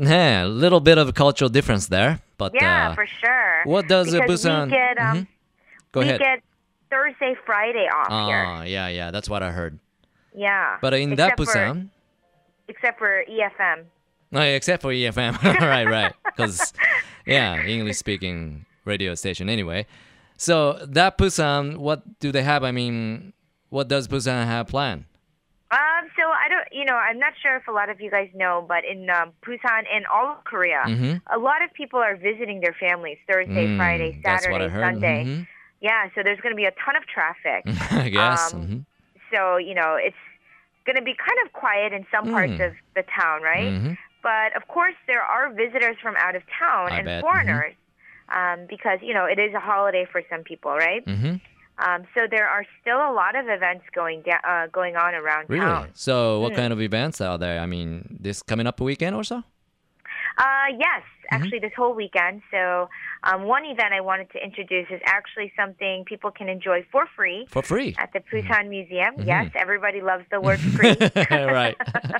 Yeah, a little bit of a cultural difference there, but Yeah, uh, for sure. what does because Busan? We get, um, Mhm. Go we ahead. get Thursday, Friday off here. Ah, yeah, yeah, that's what I heard. Yeah. But in that Except for- Busan, except for EFM. no, except for EFM, right, right, because yeah, English speaking radio station anyway. So that Busan, what do they have? I mean, what does Busan have planned? Um, so I don't, you know, I'm not sure if a lot of you guys know, but in um, Busan and all of Korea, Mhm. a lot of people are visiting their families Thursday, Mm, Friday, that's what I Saturday. Sunday. Mhm. Yeah, so there's going to be a ton of traffic. I guess. Um, Mhm. so you know, it's going to be kind of quiet in some parts Mm. of the town, right? Mhm. But of course, there are visitors from out of town I and bet. foreigners, um, because you know it is a holiday for some people, right? Um, so there are still a lot of events going da- uh, going on around Really? town. So, what Mm. kind of events are there? I mean, this coming up a weekend or so? Uh, yes, Mm-hmm. actually, this whole weekend. So, um, one event I wanted to introduce is actually something people can enjoy for free For free. at the Busan Museum. Mhm. Yes, everybody loves the word free. right.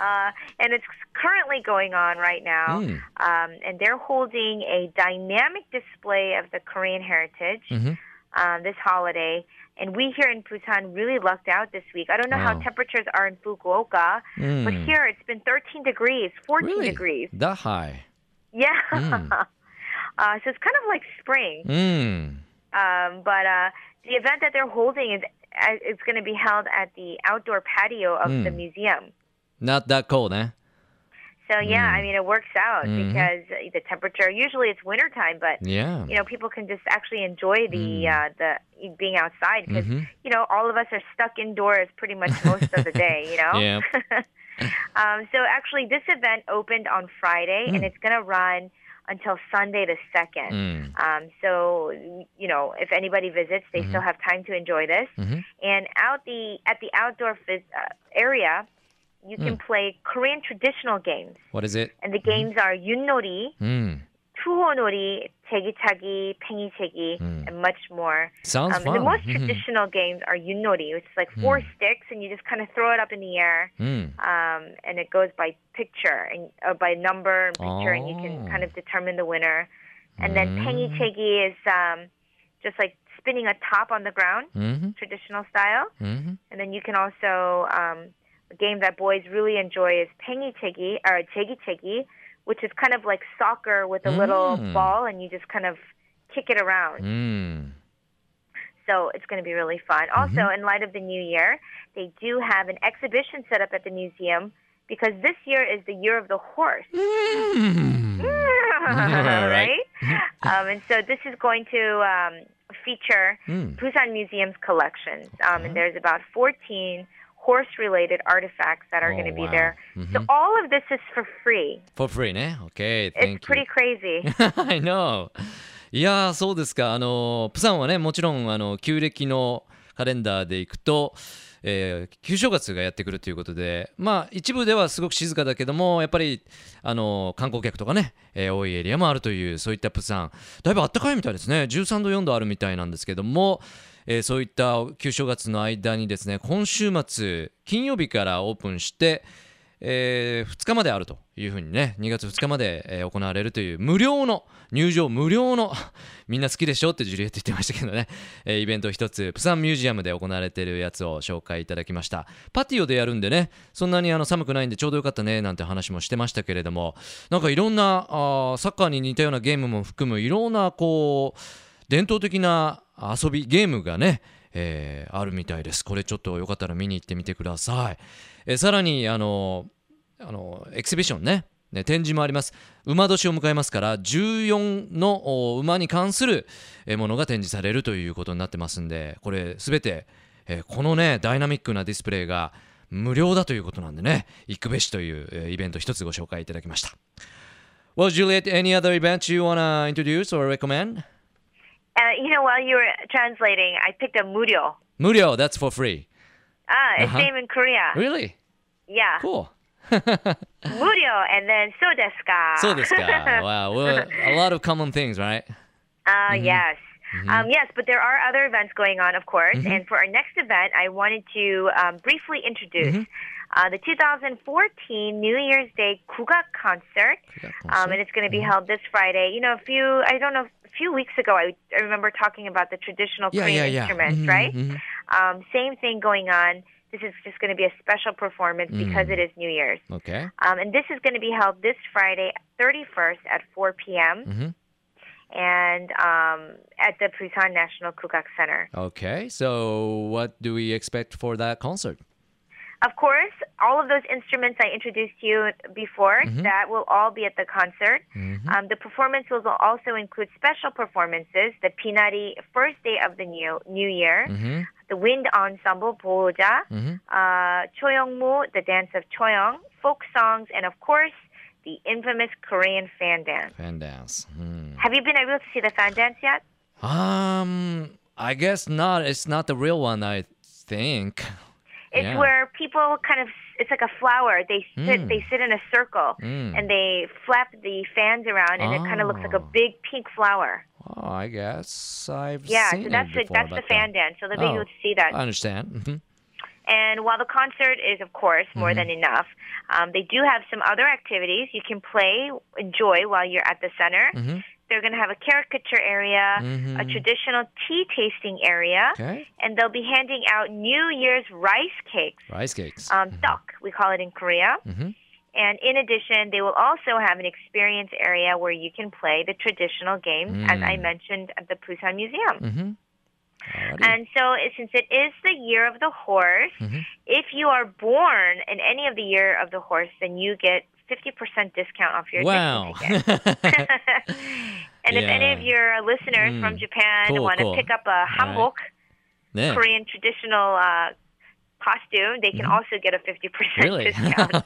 uh, and it's currently going on right now. Mm. Um, and they're holding a dynamic display of the Korean heritage Mhm. Um, this holiday. And we here in Busan really lucked out this week. I don't know how temperatures are in Fukuoka, but Mm. here it's been 13 degrees, 14 Really? degrees. That high. Yeah. Mm. uh, so it's kind of like spring. Mm. Um, but uh, the event that they're holding is uh, it's going to be held at the outdoor patio of the Mm. museum. Not that cold, eh? So yeah, Mm. I mean it works out Mhm. because uh, the temperature. Usually it's wintertime, but Yeah. you know people can just actually enjoy the Mm. uh, the being outside because Mhm. you know all of us are stuck indoors pretty much most of the day. You know. Yeah. um, so actually, this event opened on Friday and Mm. it's going to run until Sunday the second. Mm. Um, so you know, if anybody visits, they Mhm. still have time to enjoy this. Mhm. And out the at the outdoor phys- uh, area, you can Mm. play Korean traditional games, What is it? and the games are yunori, Mm. 투호놀이, 제기차기, 팽이채기, Mm. and much more. Sounds Um, fun. the most Mhm. traditional games are yunori, which is like four Mm. sticks, and you just kind of throw it up in the air, Mm. um, and it goes by picture and uh, by number and picture, and you can Oh. kind of determine the winner. And then Mm. 팽이채기 is um, just like spinning a top on the ground, Mhm. traditional style. Mhm. And then you can also um, a game that boys really enjoy is pengi chegi or chegi chegi, which is kind of like soccer with a mm. little ball and you just kind of kick it around. Mm. So it's going to be really fun. Mm-hmm. Also, mm-hmm. in light of the new year, they do have an exhibition set up at the museum because this year is the year of the horse. Mm. right? um, and so this is going to um, feature mm. Busan Museum's collections. Um, and there's about 14 horse-related artifacts that are Oh, going to be wow. there. So Mhm. all of this is for free. For free ね。Okay, thank It's pretty crazy. I know. いやーそうですか。あのプサンはねもちろんあの旧暦のカレンダーでいくと、えー旧正月がやってくるということで、まあ一部ではすごく静かだけどもやっぱりあの観光客とかね、えー多いエリアもあるというそういったプサン。だいぶ暖かいみたいですね。13度4度あるみたいなんですけども。えーそういった旧正月の間にですね今週末金曜日からオープンして、え2日まであるというふうにね2月2日まで、えー行われるという無料の入場無料の みんな好きでしょってジュリエット言ってましたけどね、えーイベント一つプサンミュージアムで行われているやつを紹介いただきました。パティオでやるんでねそんなにあの寒くないんでちょうどよかったねなんて話もしてましたけれども。なんかいろんなあサッカーに似たようなゲームも含むいろんなこう伝統的な遊びゲームがね、えーあるみたいです。これちょっとよかったら見に行ってみてください、えーさらにあのあのエキシビションね。ね展示もあります。馬年を迎えますから14の馬に関するものが展示されるということになってますんでこれ全て、えーこのねダイナミックなディスプレイが無料だということなんでね行くべしという、えーイベント一つご紹介いただきました。Well, Juliet, any other event you want to introduce or recommend? Uh, you know, while you were translating, I picked up Murio. Murio, that's for free. Ah, it's uh-huh. same in Korea. Really? Yeah. Cool. Murio, and then so desu. So desu. Wow. Well, a lot of common things, right? Uh, mm-hmm. Yes. Mm-hmm. Um, yes, but there are other events going on, of course. Mm-hmm. And for our next event, I wanted to um, briefly introduce mm-hmm. uh, the 2014 New Year's Day Kugak concert. Kugak concert. Um, and it's going to be mm-hmm. held this Friday. You know, a few. I don't know few weeks ago, I, I remember talking about the traditional Yeah, Korean yeah, yeah. instruments, Mhm, right? mhm. Um, same thing going on. This is just going to be a special performance because Mm. it is New Year's. Okay. Um, and this is going to be held this Friday, 31st at 4 p.m. Mhm. and um, at the Busan National Kugak Center. Okay. So, what do we expect for that concert? Of course, all of those instruments I introduced to you before, Mhm. that will all be at the concert. Mhm. Um, the performance will also include special performances, the Pinari first day of the new New Year, Mhm. the wind ensemble 보호자, Mhm. uh, 초영무, the dance of choyong, folk songs, and of course, the infamous Korean fan dance. Fan dance. Hmm. Have you been able to see the fan dance yet? Um, I guess not. It's not the real one. I think. It's Yeah. where people kind of it's like a flower. They sit Mm. they sit in a circle Mm. and they flap the fans around and it kind of looks like a Oh. big pink flower. Oh, I guess I've Yeah, seen so that's it the, that's the fan uh, dance. So they'll be oh. able to see that. I understand. Mhm. And while the concert is, of course, more Mm-hmm. than enough, um, they do have some other activities you can play, enjoy while you're at the center. Mhm. They're going to have a caricature area, a Mhm. traditional tea tasting area, Okay. and they'll be handing out New Year's rice cakes, Rice cakes. um, duck, we call it in Korea. Mhm. And in addition, they will also have an experience area where you can play the traditional games, as I Mm. mentioned at the Busan Museum. Mhm. Alrighty. And so, since it is the year of the horse, Mhm. if you are born in any of the year of the horse, then you get 50% discount off your Wow. and if any of Yeah. your listeners from Mm. Japan Cool, want to cool. pick up a hanbok, 네. Korean traditional uh, costume, they can also get a 50% Mm-hmm. Really? discount.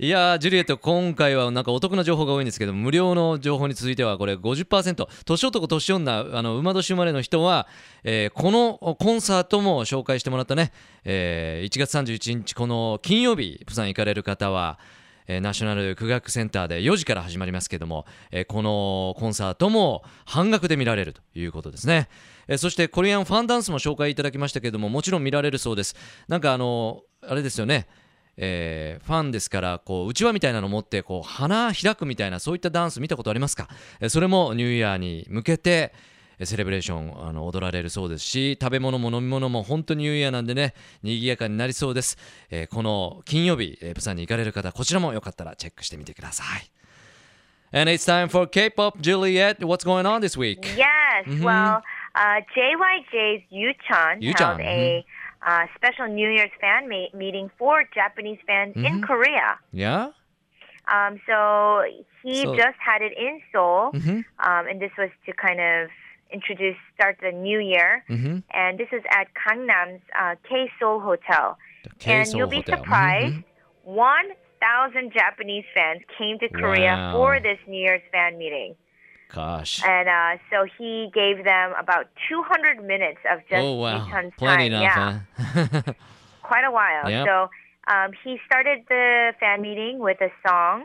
いやージュリエット今回はなんかお得な情報が多いんですけど無料の情報に続いてはこれ50%年男年女あの馬年生まれの人は、えーこのコンサートも紹介してもらったね、えー1月31日この金曜日プサン行かれる方はえーナショナル苦学センターで4時から始まりますけども、えーこのコンサートも半額で見られるということですね、えーそしてコリアンファンダンスも紹介いただきましたけどももちろん見られるそうです。なんかあのあれですよね。えーファンですからこううちわみたいなの持ってこう花開くみたいなそういったダンス見たことありますか、えーそれもニューイヤーに向けてセレブレーションあの踊られるそうですし食べ物も飲み物も本当にニューイヤーなんでね賑やかになりそうです、えーこの金曜日、えープサンに行かれる方こちらもよかったらチェックしてみてください And it's time for K-pop Juliet what's going on this week Yes. Mhm. Well, uh, JYJ's Yu Chan Yu-chan, held a uh, special New Year's fan meeting for Japanese fans in Mhm. Korea. Yeah Um, so he So- just had it in Seoul, Mhm. um, and this was to kind of introduce, start the new year. Mhm. And this is at Gangnam's uh, K Seoul Hotel. And you'll be Hotel. Surprised. mhm. 1,000 Japanese fans came to Korea Wow. for this New Year's fan meeting. Gosh And uh, so he gave them about 200 minutes of just Oh wow plenty time. enough yeah, huh? quite a while. Yep. So um, he started the fan meeting with a song.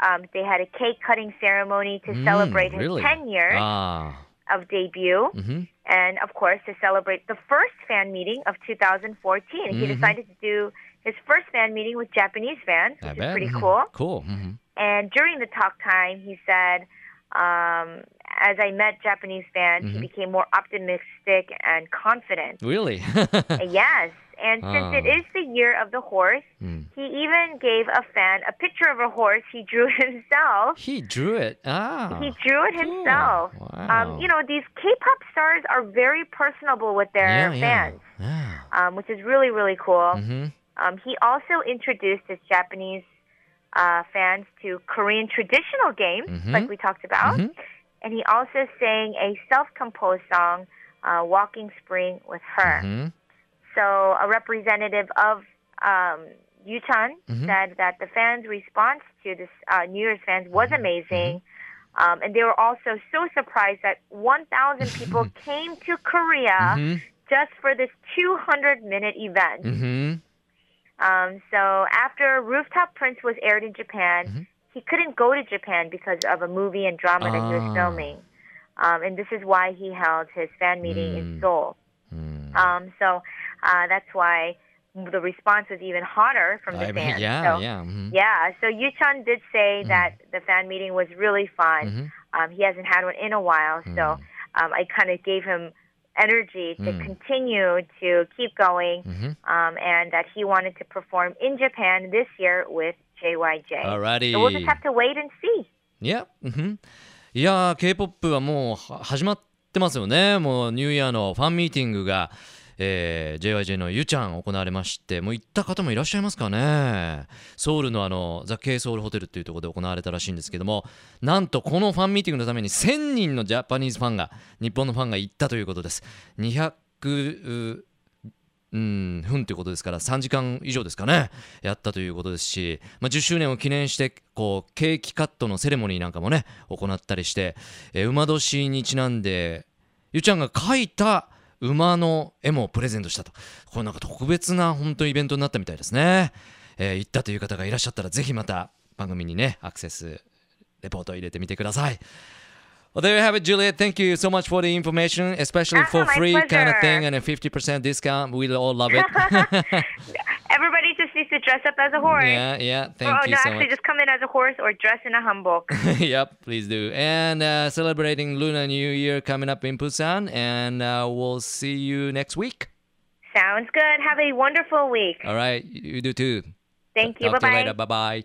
Um, they had a cake cutting ceremony to Mm, celebrate his really? 10 years ah of debut. mhm. And of course, to celebrate the first fan meeting of 2014. He Mhm. decided to do his first fan meeting with Japanese fans, I which is bet. pretty Mhm. cool. Cool. Mhm. And during the talk time, he said, um, as I met Japanese fans, he became more optimistic and confident. Really? yes. And since it is the year of the horse, Mm. He even gave a fan a picture of a horse he drew himself. He drew it. Ah. He drew it cool. himself. Wow. Um, you know, these K-pop stars are very personable with their yeah, yeah. fans, Yeah. um, which is really, really cool. Mhm. Um, he also introduced his Japanese uh, fans to Korean traditional games, Mhm. like we talked about. Mhm. And he also sang a self-composed song, uh, "Walking Spring" with her. Mhm. So a representative of Yuchan Mhm. said that the fans' response to this uh, New Year's fans was Mm-hmm. amazing. Um, and they were also so surprised that 1,000 people came to Korea Mhm. just for this 200 minute event. Mhm. Um, so after Rooftop Prince was aired in Japan, Mhm. he couldn't go to Japan because of a movie and drama that he Ah. was filming. Um, and this is why he held his fan meeting in Mm. Seoul. Mm. Um, so uh, that's why the response was even hotter from the I mean, fans. yeah, so, yeah. mhm. Yeah, so Yuchun did say that the fan meeting was really fun. Mhm. Um, he hasn't had one in a while, so um, I kind of gave him energy to Mm. continue to keep going, Mhm. um, and that he wanted to perform in Japan this year with JYJ. Alrighty. So we'll just have to wait and see. いや、うんいやー K-POP はもうは始まってますよね。もうニューイヤーのファンミーティングが、 えー JYJ のゆちゃん行われまして、もう行った方もいらっしゃいますかね。ソウルのあのザ・ケイソウルホテルっていうところで行われたらしいんですけども、なんとこのファンミーティングのために1000人のジャパニーズファンが、日本のファンが行ったということです。200うん、分ということですから3時間以上ですかねやったということですし、まあ、10周年を記念してこうケーキカットのセレモニーなんかもね行ったりして、えー馬年にちなんでゆちゃんが描いた馬の絵もプレゼントしたとこれなんか特別な本当イベントになったみたいですね、えー行ったという方がいらっしゃったらぜひまた番組にねアクセスレポートを入れてみてください Well, there you have it, Juliet. Thank you so much for the information, especially Ah, for my free kind of pleasure. thing and a 50% discount. We all love it. Everybody just needs to dress up as a horse. yeah, yeah. Thank oh, you no, so actually, much. just come in as a horse or dress in a hanbok. yep, please do. And uh, celebrating Lunar New Year coming up in Busan, and uh, we'll see you next week. Sounds good. Have a wonderful week. All right, you do too. Thank you. Bye bye. Bye bye.